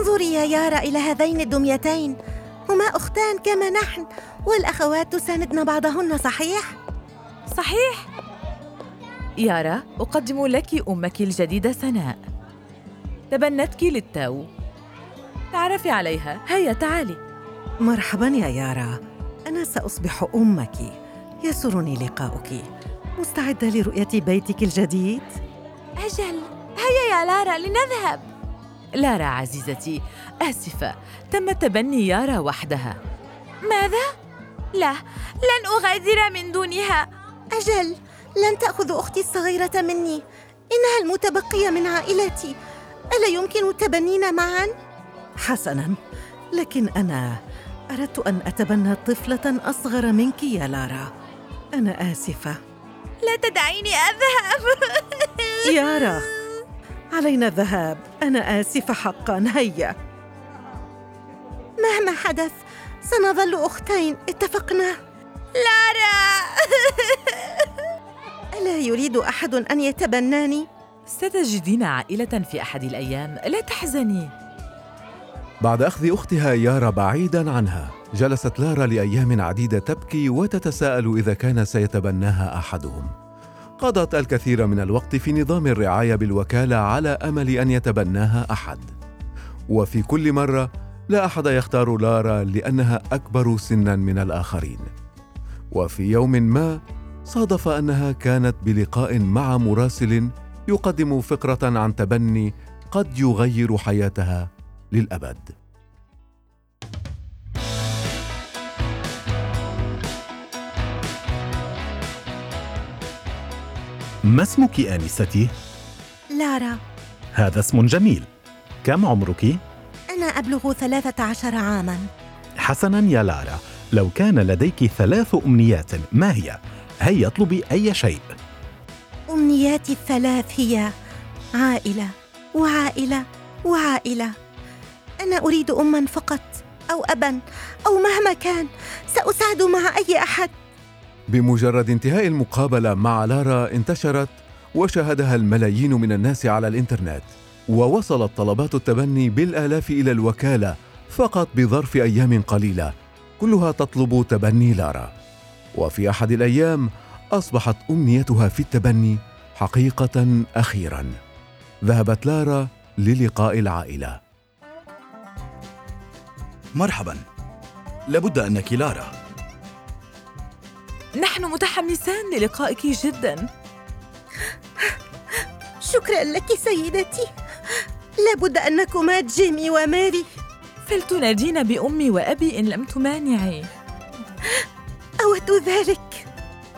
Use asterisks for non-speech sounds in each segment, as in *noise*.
انظري يا يارا إلى هذين الدميتين. هما أختان كما نحن والأخوات تساندن بعضهن صحيح؟ صحيح. يارا أقدم لك أمك الجديدة سناء. تبنتك للتو تعرفي عليها. هيا تعالي. مرحبا يا يارا. أنا سأصبح أمك. يسرني لقاؤك. مستعدة لرؤية بيتك الجديد؟ أجل. هيا يا لارا لنذهب. لارا عزيزتي آسفة تم تبني يارا وحدها. ماذا؟ لا لن أغادر من دونها. أجل لن تأخذ أختي الصغيرة مني. إنها المتبقية من عائلتي. ألا يمكن تبنينا معا؟ حسنا لكن أنا أردت أن أتبنى طفلة أصغر منك يا لارا. أنا آسفة. لا تدعيني أذهب. يارا. علينا الذهاب. أنا آسفة حقا. هيا. مهما حدث سنظل أختين. اتفقنا؟ لارا *laughs* ألا يريد أحد أن يتبناني؟ ستجدين عائلة في أحد الأيام. لا تحزني. بعد أخذ أختها يارا بعيدا عنها جلست لارا لأيام عديدة تبكي وتتساءل إذا كان سيتبناها أحدهم. قضت الكثير من الوقت في نظام الرعاية بالوكالة على أمل أن يتبناها أحد. وفي كل مرة لا أحد يختار لارا لأنها أكبر سنا من الآخرين. وفي يوم ما صادف أنها كانت بلقاء مع مراسل يقدم فكرة عن تبني قد يغير حياتها للأبد. ما اسمك آنستي؟ لارا هذا اسم جميل كم عمرك؟ أنا أبلغ ثلاثة عشر عاماً حسنا يا لارا لو كان لديك ثلاث أمنيات ما هي؟ هيا اطلبي أي شيء أمنياتي الثلاث هي عائلة وعائلة وعائلة أنا أريد أما فقط أو أبا أو مهما كان سأساعد مع أي أحد بمجرد انتهاء المقابلة مع لارا انتشرت وشاهدها الملايين من الناس على الإنترنت ووصلت طلبات التبني بالآلاف إلى الوكالة فقط بظرف أيام قليلة كلها تطلب تبني لارا. وفي أحد الأيام أصبحت أمنيتها في التبني حقيقة أخيرا. ذهبت لارا للقاء العائلة. مرحبا. لابد أنك لارا. نحن متحمسان للقائك جدا. شكرا لك سيدتي. لابد أنكما جيمي وماري. فلتنادين بأمي وأبي إن لم تمانعي. أود ذلك.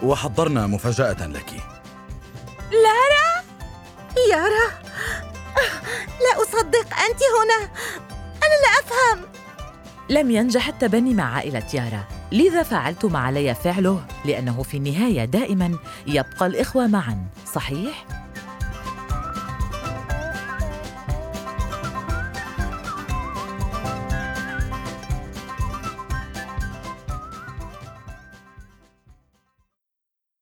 وحضرنا مفاجأة لك. لارا! يارا لا أصدق أنت هنا. أنا لا أفهم. لم ينجح التبني مع عائلة يارا لذا فعلت ما علي فعله لأنه في النهاية دائما يبقى الإخوة معا صحيح؟